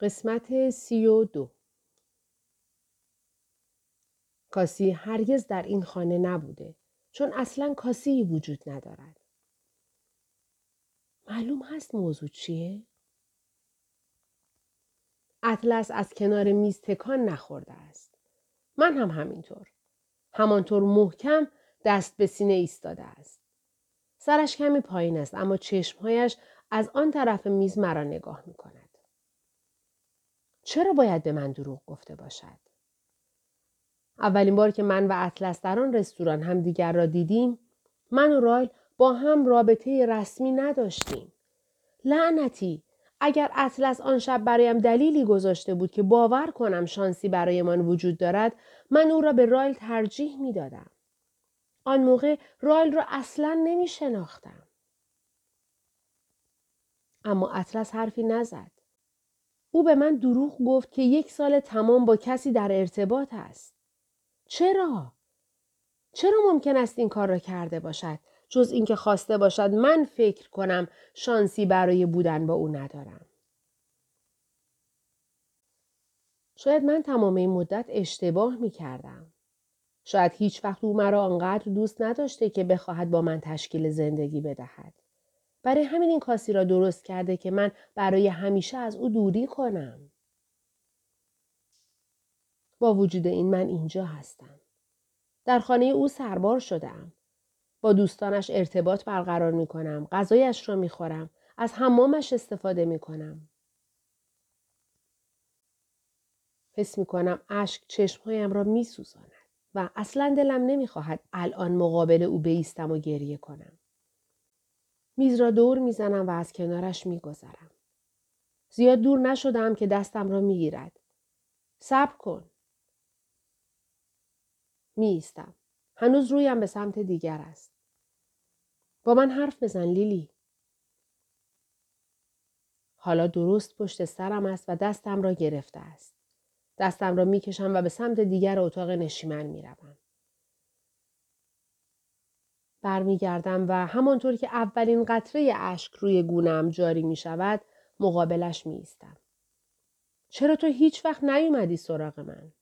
قسمت سی و دو کاسی هرگز در این خانه نبوده چون اصلا کاسی وجود ندارد. معلوم هست موضوع چیه؟ اطلس از کنار میز تکان نخورده است. من هم همینطور. همانطور محکم دست به سینه ایستاده است. سرش کمی پایین است اما چشمهایش از آن طرف میز مرا نگاه می کند. چرا باید به من دروغ گفته باشد؟ اولین بار که من و اطلس در آن رستوران همدیگر را دیدیم من و رایل با هم رابطه رسمی نداشتیم. لعنتی اگر اطلس آن شب برایم دلیلی گذاشته بود که باور کنم شانسی برایمان وجود دارد من او را به رایل ترجیح می دادم. آن موقع رایل را اصلا نمی شناختم. اما اطلس حرفی نزد. او به من دروغ گفت که یک سال تمام با کسی در ارتباط است. چرا؟ چرا ممکن است این کار را کرده باشد؟ جز اینکه خواسته باشد من فکر کنم شانسی برای بودن با او ندارم. شاید من تمام این مدت اشتباه می کردم. شاید هیچ وقت او مرا آنقدر دوست نداشته که بخواهد با من تشکیل زندگی بدهد. برای همین این کاسی را درست کرده که من برای همیشه از او دوری کنم. با وجود این من اینجا هستم. در خانه او سربار شدم. با دوستانش ارتباط برقرار می کنم. غذایش را می خورم. از حمامش استفاده می کنم. حس می کنم اشک چشمهایم را می سوزاند و اصلا دلم نمی خواهد الان مقابل او بیستم و گریه کنم. میز را دور می‌زنم و از کنارش میگذرم. زیاد دور نشدم که دستم را می‌گیرد. صبر کن. میستم. هنوز رویم به سمت دیگر است. با من حرف بزن لیلی. حالا درست پشت سرم است و دستم را گرفته است. دستم را می‌کشم و به سمت دیگر اتاق نشیمن می‌روم. برمیگردم و همانطور که اولین قطره اشک روی گونم جاری می شود مقابلش می ایستم. چرا تو هیچ وقت نیومدی سراغ من؟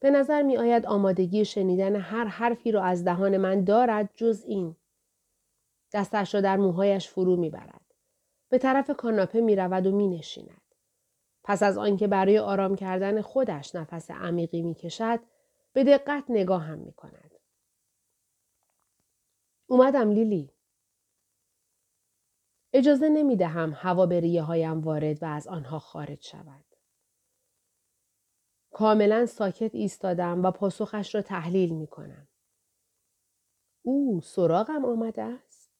به نظر می آید آمادگی شنیدن هر حرفی رو از دهان من دارد جز این. دستش را در موهایش فرو می برد. به طرف کاناپه می رود و می نشیند. پس از آنکه برای آرام کردن خودش نفس عمیقی می کشد به دقت هم می کند. اومدم لیلی. اجازه نمی دهم هوا به ریه هایم وارد و از آنها خارج شود. کاملا ساکت ایستادم و پاسخش را تحلیل می کنم. او سراغم آمده است؟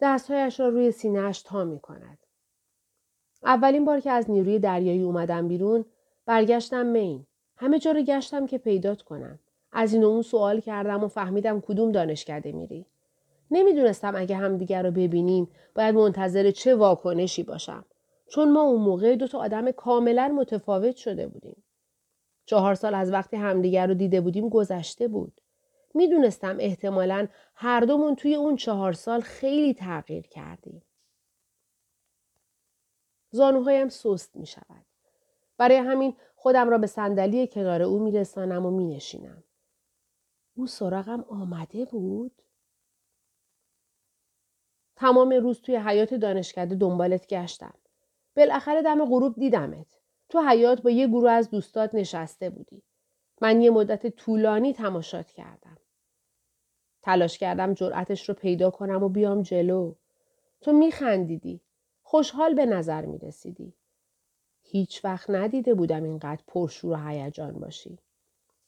دستهایش را روی سینهش تا می کند. اولین بار که از نیروی دریایی اومدم بیرون برگشتم مین. همه جا رو گشتم که پیدات کنم. از این و اون سوال کردم و فهمیدم کدوم دانشکده میری. نمی‌دونستم اگه همدیگر رو ببینیم باید منتظر چه واکنشی باشم. چون ما اون موقع دو تا آدم کاملا متفاوت شده بودیم. چهار سال از وقتی همدیگر رو دیده بودیم گذشته بود. می‌دونستم احتمالا هر دومون توی اون چهار سال خیلی تغییر کردیم. زانوهایم سست می شود. برای همین خودم را به صندلی کنار او میرسانم و مینشینم. او سراغم آمده بود؟ تمام روز توی حیات دانشکده دنبالت گشتم. بالاخره دم غروب دیدمت. تو حیات با یه گروه از دوستات نشسته بودی. من یه مدت طولانی تماشات کردم. تلاش کردم جرأتش رو پیدا کنم و بیام جلو. تو میخندیدی. خوشحال به نظر می رسیدی. هیچ وقت ندیده بودم اینقدر پرشور و هیجان باشی.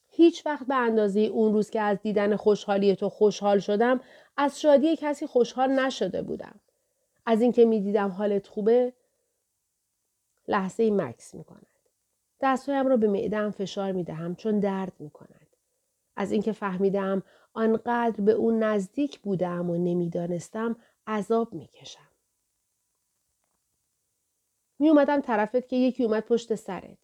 هیچ وقت به اندازه اون روز که از دیدن خوشحالی تو خوشحال شدم از شادی کسی خوشحال نشده بودم. از اینکه می‌دیدم حالت خوبه لحظه ای مکس می کند. دستهایم را به معدم فشار می دهم چون درد می کند. از اینکه فهمیدم آنقدر به اون نزدیک بودم و نمی‌دانستم عذاب می کشم. می اومدم طرفت که یکی اومد پشت سرت.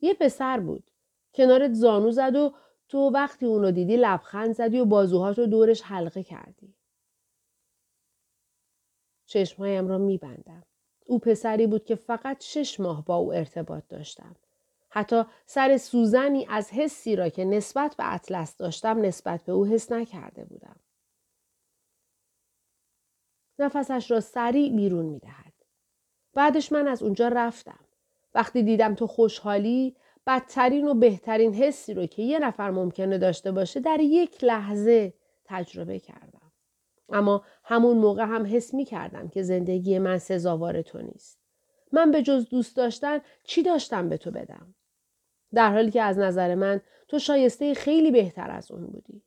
یه پسر بود. کنارت زانو زد و تو وقتی اونو دیدی لبخند زدی و بازوهات رو دورش حلقه کردی. چشمهایم را میبندم. او پسری بود که فقط شش ماه با او ارتباط داشتم. حتی سر سوزنی از حسی را که نسبت به اطلس داشتم نسبت به او حس نکرده بودم. نفسش را سریع بیرون می دهد. بعدش من از اونجا رفتم. وقتی دیدم تو خوشحالی بدترین و بهترین حسی رو که یه نفر ممکنه داشته باشه در یک لحظه تجربه کردم. اما همون موقع هم حس می کردم که زندگی من سزاوار تو نیست. من به جز دوست داشتن چی داشتم به تو بدم؟ در حالی که از نظر من تو شایسته خیلی بهتر از اون بودی.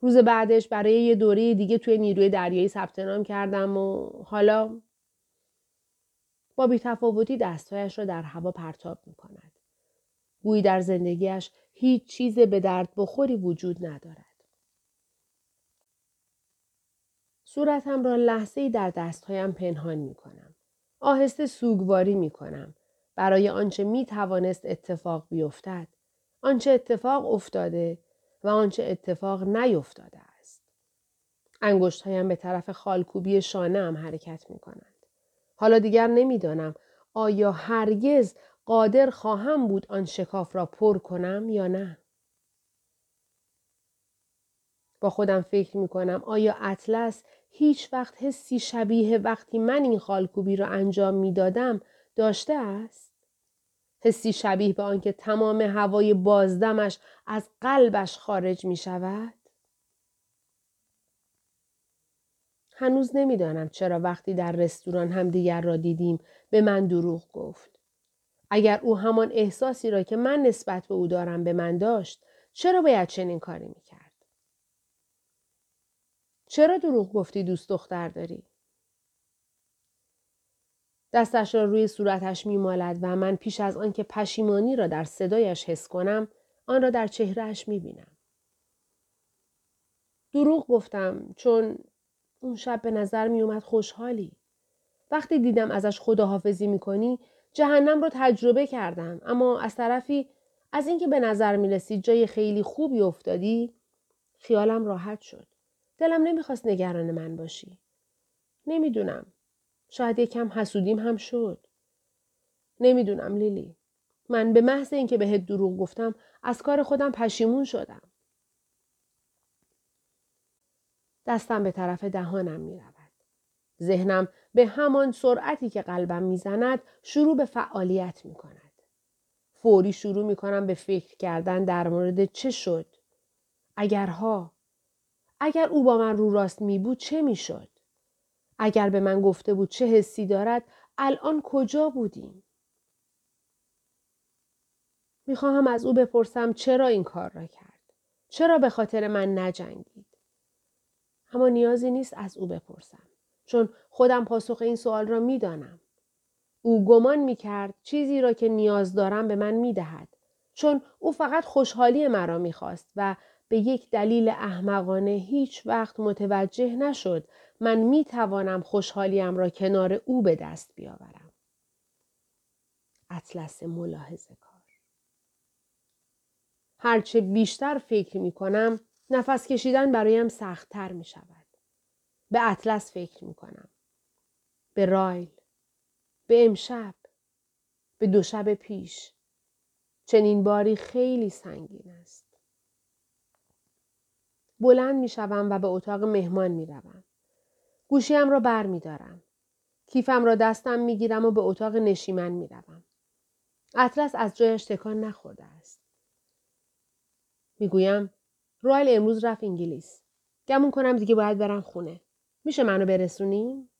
روز بعدش برای یه دوره دیگه توی نیروی دریایی ثبت نام کردم و حالا با بیتفاوتی دستهایش را در هوا پرتاب می کند. گویی در زندگیش هیچ چیز به درد بخوری وجود ندارد. صورتم را لحظه در دستهایم پنهان می کنم. آهسته سوگواری می کنم. برای آنچه می توانست اتفاق بیفتد. آنچه اتفاق افتاده و آنچه اتفاق نیفتاده است. انگشتهایم به طرف خالکوبی شانه هم حرکت می کنند. حالا دیگر نمی‌دانم آیا هرگز قادر خواهم بود آن شکاف را پر کنم یا نه؟ با خودم فکر می کنم آیا اطلس هیچ وقت حسی شبیه وقتی من این خالکوبی را انجام می دادم داشته است؟ حسی شبیه به آنکه تمام هوای بازدمش از قلبش خارج می شود؟ هنوز نمی‌دانم چرا وقتی در رستوران هم دیگر را دیدیم به من دروغ گفت. اگر او همان احساسی را که من نسبت به او دارم به من داشت چرا باید چنین کاری می‌کرد؟ چرا دروغ گفتی دوست دختر داری؟ دستش را روی صورتش میمالد و من پیش از آنکه پشیمانی را در صدایش حس کنم آن را در چهرهش می‌بینم. دروغ گفتم چون اون شب به نظر می اومد خوشحالی. وقتی دیدم ازش خداحافظی می‌کنی جهنم رو تجربه کردم اما از طرفی از اینکه به نظر می رسید جای خیلی خوبی افتادی خیالم راحت شد. دلم نمی‌خواست نگران من باشی. نمی‌دونم. شاید یکم حسودیم هم شد. نمی‌دونم لیلی. من به محض اینکه بهت دروغ گفتم از کار خودم پشیمون شدم. دستم به طرف دهانم می رود. ذهنم به همان سرعتی که قلبم می‌زند شروع به فعالیت می کند. فوری شروع می کنم به فکر کردن در مورد چه شد. اگرها. اگر او با من رو راست می بود چه می شد؟ اگر به من گفته بود چه حسی دارد الان کجا بودیم؟ می‌خواهم از او بپرسم چرا این کار را کرد؟ چرا به خاطر من نجنگید؟ اما نیازی نیست از او بپرسم. چون خودم پاسخ این سوال را می‌دانم. او گمان می کرد چیزی را که نیاز دارم به من می دهد. چون او فقط خوشحالی مرا می خواست و به یک دلیل احمقانه هیچ وقت متوجه نشد من می توانم خوشحالیم را کنار او به دست بیاورم. اطلس ملاحظه کار. هرچه بیشتر فکر می کنم نفس کشیدن برایم سختتر می شود. به اطلس فکر می کنم. به رایل. به امشب. به دو شب پیش. چنین باری خیلی سنگین است. بلند می شوم و به اتاق مهمان می روم. گوشیم را بر می دارم. کیفم را دستم می گیرم و به اتاق نشیمن می روم. اطلس از جایش تکان نخورده است. می گویم رایل امروز رفت انگلیس. گمون کنم دیگه باید برم خونه. میشه منو برسونیم؟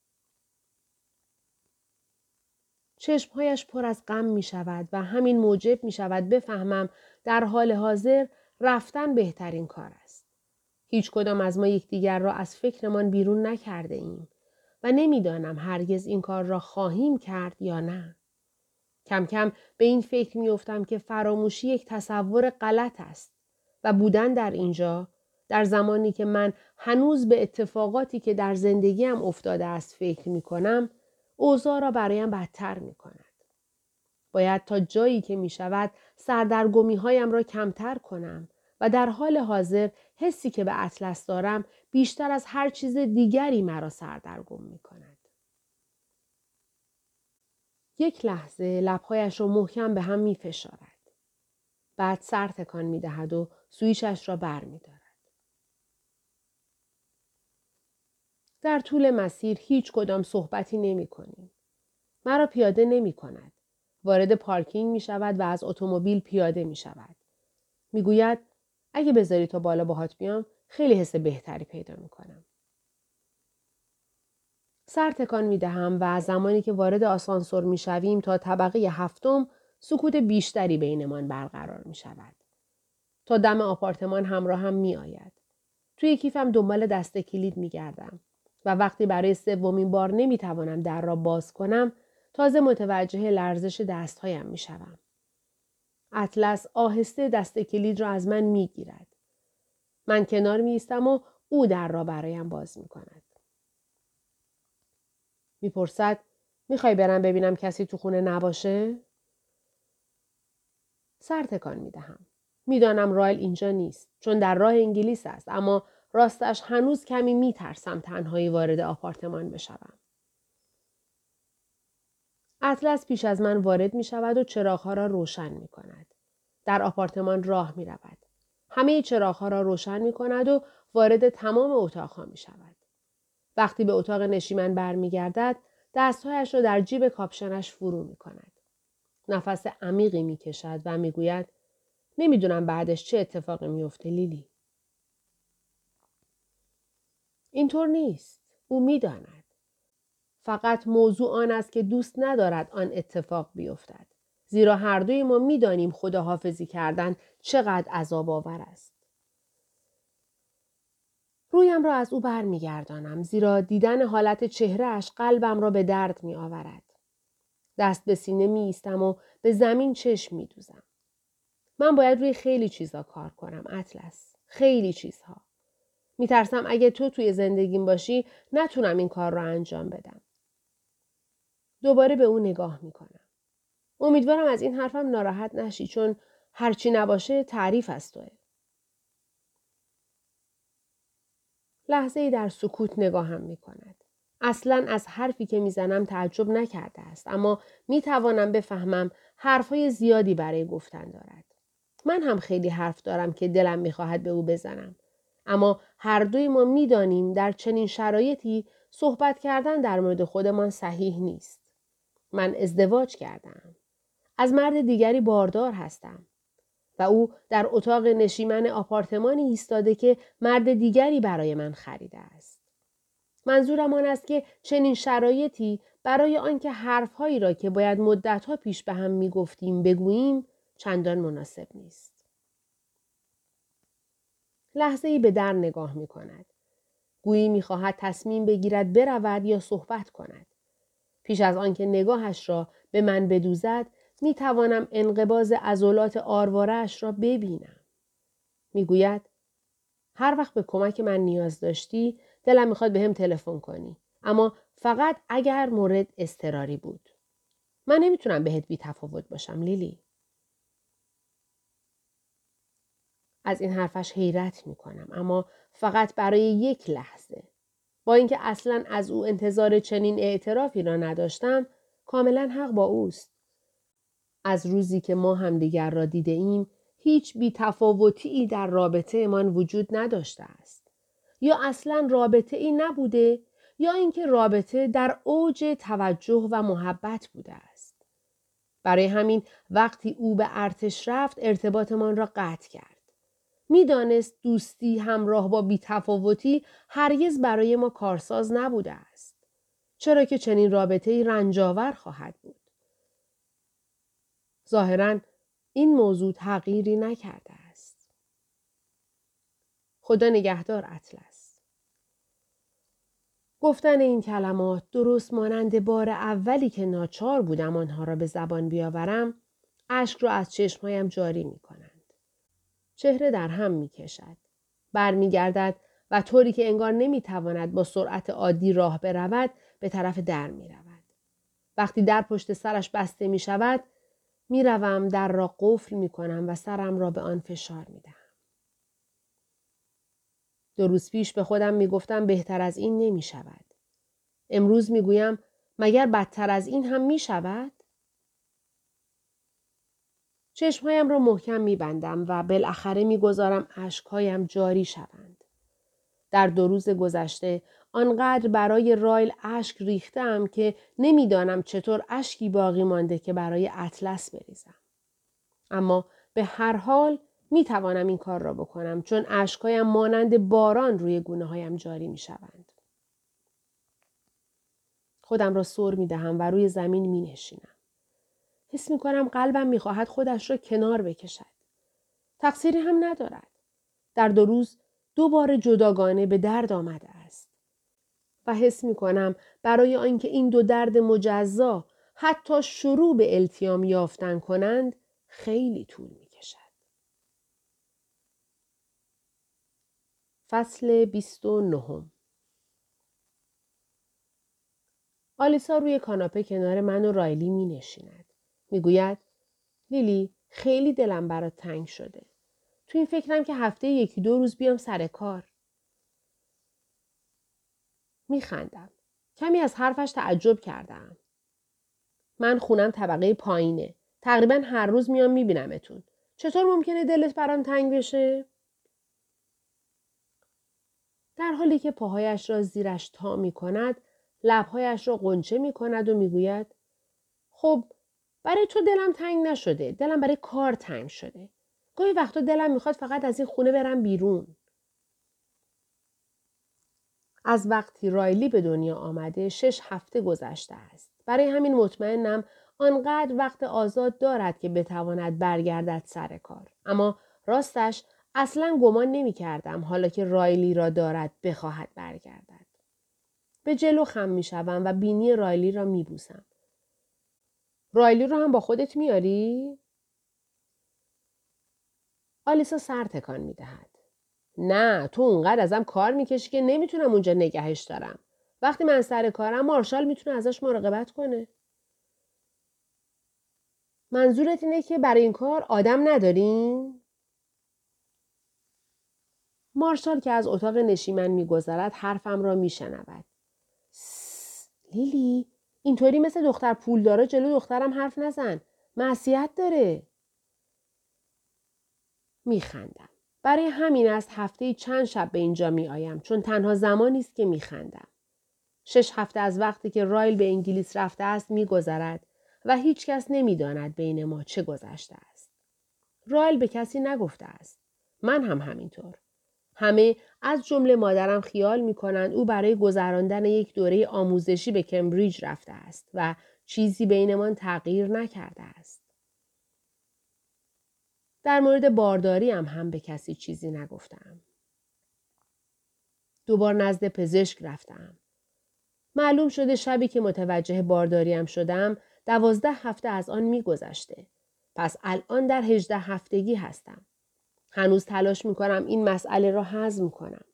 چشمهایش پر از غم می شود و همین موجب می شود بفهمم در حال حاضر رفتن بهترین کار است. هیچ کدام از ما یکدیگر را از فکرمان بیرون نکرده ایم و نمی‌دانم هرگز این کار را خواهیم کرد یا نه. کم کم به این فکر میافتم که فراموشی یک تصور غلط است و بودن در اینجا در زمانی که من هنوز به اتفاقاتی که در زندگیم افتاده است فکر می کنم اوضاع را برایم بدتر می کند. باید تا جایی که می شود سردرگمی هایم را کمتر کنم و در حال حاضر حسی که به اطلس دارم بیشتر از هر چیز دیگری مرا سردرگم می کند. یک لحظه لبهایش را محکم به هم می فشارد. بعد سر تکان می دهد و سویچش را بر می دارد. در طول مسیر هیچ کدام صحبتی نمی کنیم. مرا پیاده نمی کند. وارد پارکینگ می شود و از اتومبیل پیاده می شود. می گوید اگه بذاری تا بالا باهات بیام خیلی حس بهتری پیدا می کنم. سر تکان می دهم و زمانی که وارد آسانسور می شویم تا طبقه هفتم سکوت بیشتری بینمان برقرار می شود. تا دم آپارتمان همراه هم می آید. توی کیفم دنبال دست کلید می گردم و وقتی برای سومین بار نمی توانم در را باز کنم تازه متوجه لرزش دستهایم می شوم. اطلس آهسته دست کلید را از من می گیرد. من کنار می ایستم و او در را برایم باز می کند. می‌پرسد می‌خوای برم ببینم کسی تو خونه نباشه؟ سر تکان می‌دهم. می‌دانم رایل اینجا نیست چون در راه انگلیس است اما راستش هنوز کمی میترسم تنهایی وارد آپارتمان بشوم. اطلس پیش از من وارد می شود و چراغها را روشن می کند. در آپارتمان راه می رود. همه چراغها را روشن می کند و وارد تمام اتاقها می شود. وقتی به اتاق نشیمن برمیگردد دستهایش را در جیب کاپشنش فرو می کند. نفس عمیقی می کشد و می گوید نمی‌دونم بعدش چه اتفاقی میفته لیلی. اینطور نیست. او می‌داند. فقط موضوع آن است که دوست ندارد آن اتفاق بیفتد. زیرا هر دوی ما می‌دانیم خداحافظی کردن چقدر عذاب آور است. رویم را از او برمیگردانم زیرا دیدن حالت چهرهش قلبم را به درد می آورد. دست به سینه می ایستم و به زمین چشم می دوزم. من باید روی خیلی چیزها کار کنم اطلس. خیلی چیزها. می ترسم اگه تو توی زندگیم باشی نتونم این کار را انجام بدم. دوباره به او نگاه می کنم. امیدوارم از این حرفم ناراحت نشی چون هرچی نباشه تعریف از توه. لحظه ای در سکوت نگاهم می کند. اصلا از حرفی که می‌زنم تعجب نکرده است اما می توانم بفهمم حرفهای زیادی برای گفتن دارد. من هم خیلی حرف دارم که دلم می‌خواهد به او بزنم. اما هر دوی ما می‌دانیم در چنین شرایطی صحبت کردن در مورد خودمان صحیح نیست. من ازدواج کردم. از مرد دیگری باردار هستم. و او در اتاق نشیمن آپارتمانی ایستاده که مرد دیگری برای من خریده است. منظورم آن است که چنین شرایطی برای آنکه حرفهایی را که باید مدتها پیش به هم می‌گفتیم بگوییم چندان مناسب نیست. لحظه ای به در نگاه می کند. گویی می خواهد تصمیم بگیرد برود یا صحبت کند. پیش از آنکه نگاهش را به من بدوزد می توانم انقباز ازولات آروارش را ببینم. می گوید هر وقت به کمک من نیاز داشتی دلم می‌خواد به هم تلفن کنی. اما فقط اگر مورد استراری بود. من نمی‌تونم بهت بی تفاوت باشم لیلی. از این حرفش حیرت می‌کنم اما فقط برای یک لحظه. با اینکه اصلا از او انتظار چنین اعترافی را نداشتم کاملا حق با اوست. از روزی که ما همدیگر را دیده ایم هیچ تفاوتی در رابطه من وجود نداشته است. یا اصلا رابطه ای نبوده یا اینکه رابطه در اوج توجه و محبت بوده است. برای همین وقتی او به ارتش رفت ارتباطمان را قطع کرد. می‌دانست دوستی همراه با بیتفاوتی هرگز برای ما کارساز نبوده است. چرا که چنین رابطه رنجاور خواهد بود. ظاهرا این موضوع تغییری نکرده است. خدا نگهدار اطلس. گفتن این کلمات درست مانند بار اولی که ناچار بودم آنها را به زبان بیاورم اشک را از چشمهایم جاری می کنند. چهره در هم می کشد. برمیگردد و طوری که انگار نمی تواند با سرعت عادی راه برود به طرف در می رود. وقتی در پشت سرش بسته می شود می‌روم در را قفل می کنم و سرم را به آن فشار می دهم. دو روز پیش به خودم می گفتم بهتر از این نمی شود. امروز می گویم مگر بدتر از این هم می شود؟ چشمهایم را محکم میبندم و بالاخره می‌گذارم اشکهایم جاری شوند. در دو روز گذشته آنقدر برای رایل اشک ریختم که نمی‌دانم چطور اشکی باقی مانده که برای اطلس بریزم. اما به هر حال می توانم این کار را بکنم چون اشکهایم مانند باران روی گونه هایم جاری می شوند. خودم را سر می دهم و روی زمین می نشینم. حس می کنم قلبم می خواهد خودش را کنار بکشد. تقصیری هم ندارد. در دو روز دو بار جداگانه به درد آمده است. و حس می کنم برای آنکه این دو درد مجزا حتی شروع به التیام یافتن کنند خیلی طول می کشد. فصل 29 آلیسا روی کاناپه کنار من و رایلی می نشیند. می گوید لیلی خیلی دلم برات تنگ شده. تو این فکرم که هفته یکی دو روز بیام سر کار. می خندم. کمی از حرفش تعجب کردم. من خونم طبقه پایینه. تقریبا هر روز میام میبینمتون. چطور ممکنه دلت برام تنگ بشه؟ در حالی که پاهایش را زیرش تا می کند، لبهایش را قنچه می کند و می‌گوید خب برای تو دلم تنگ نشده. دلم برای کار تنگ شده. گاهی وقتا دلم می‌خواد فقط از این خونه برم بیرون. از وقتی رایلی به دنیا آمده شش هفته گذشته است. برای همین مطمئنم آنقدر وقت آزاد دارد که بتواند برگردد سر کار. اما راستش اصلا گمان نمی کردم حالا که رایلی را دارد بخواهد برگردد. به جلو خم می شوم و بینی رایلی را می بوسم. رایلی رو هم با خودت میاری؟ آلیسا سر تکان می دهد. نه تو اونقدر ازم کار می‌کشی که نمی‌تونم اونجا نگهش دارم. وقتی من سر کارم مارشال می‌تونه ازش مراقبت کنه. منظورت اینه که برای این کار آدم نداریم؟ مارشال که از اتاق نشیمن میگذرد حرفم را میشنود. لیلی اینطوری مثل دختر پول داره جلو دخترم حرف نزن. معصیت داره. میخندم. برای همین است هفته چند شب به اینجا می آیم چون تنها زمانی است که می خندم. شش هفته از وقتی که رایل به انگلیس رفته است می گذرد و هیچ کس نمی داند بین ما چه گذشته است. رایل به کسی نگفته است. من هم همینطور. همه از جمله مادرم خیال می کنند او برای گذراندن یک دوره آموزشی به کمبریج رفته است و چیزی بینمان تغییر نکرده است. در مورد بارداری هم, هم به کسی چیزی نگفتم. دوبار نزد پزشک رفتم. معلوم شده شبی که متوجه بارداریم شدم دوازده هفته از آن میگذشته. پس الان در هجده هفتگی هستم. هنوز تلاش می کنم این مسئله را هضم کنم.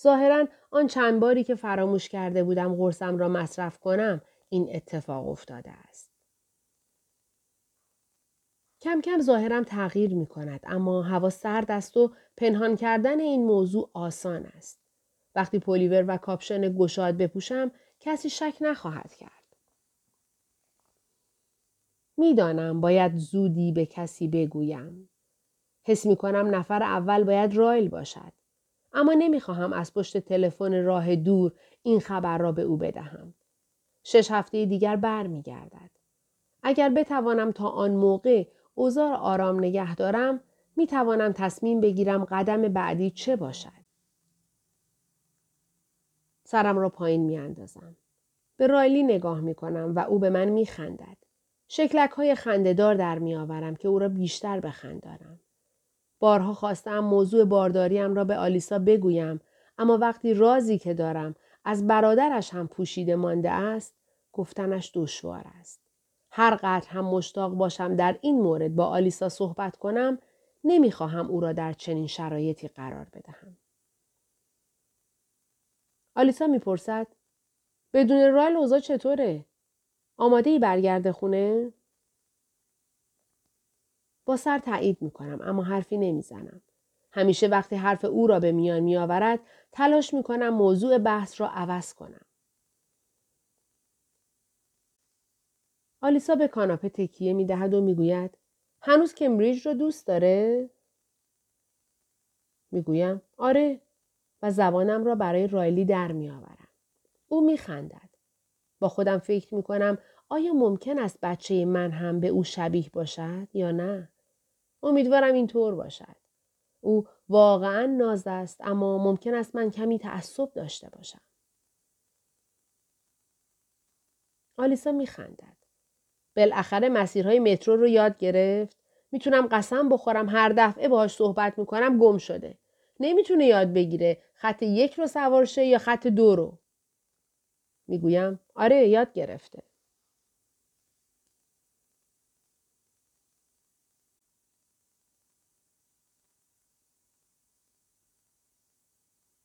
ظاهرا آن چند باری که فراموش کرده بودم قرصم را مصرف کنم این اتفاق افتاده است. کم کم ظاهرم تغییر می کند اما هوا سرد است و پنهان کردن این موضوع آسان است. وقتی پولیور و کاپشن گشاد بپوشم کسی شک نخواهد کرد. می‌دانم باید زودی به کسی بگویم. حس می کنم نفر اول باید رایل باشد. اما نمی‌خواهم از پشت تلفن راه دور این خبر را به او بدهم. شش هفته دیگر بر می گردد. اگر بتوانم تا آن موقع اوزار آرام نگه دارم می توانم تصمیم بگیرم قدم بعدی چه باشد. سرم را پایین می اندازم. به رایلی نگاه می کنم و او به من می خندد. شکلک های خندهدار در می آورم که او را بیشتر بخندانم. بارها خواستم موضوع بارداریم را به آلیسا بگویم اما وقتی رازی که دارم از برادرش هم پوشیده مانده است گفتنش دشوار است. هر قدر هم مشتاق باشم در این مورد با آلیسا صحبت کنم نمی‌خواهم او را در چنین شرایطی قرار بدهم. آلیسا می‌پرسد بدون رایل اوضاع چطوره؟ آماده ای برگرده خونه؟ با سر تایید می کنم اما حرفی نمی‌زنم. همیشه وقتی حرف او را به میان می آورد تلاش می کنم موضوع بحث را عوض کنم. آلیسا به کاناپه تکیه می دهد و می گوید هنوز کمبریج رو دوست داره؟ می‌گویم آره و زبانم را برای رایلی در میآورم. او میخندد. با خودم فکر می‌کنم آیا ممکن است بچه من هم به او شبیه باشد یا نه؟ امیدوارم اینطور باشد. او واقعا ناز است اما ممکن است من کمی تعصب داشته باشم. آلیسا میخندد. بالاخره مسیرهای مترو رو یاد گرفت. می‌تونم قسم بخورم هر دفعه باهاش صحبت می‌کنم گم شده. نمی‌تونه یاد بگیره خط یک رو سوار شه یا خط دو رو. می‌گویم آره یاد گرفته.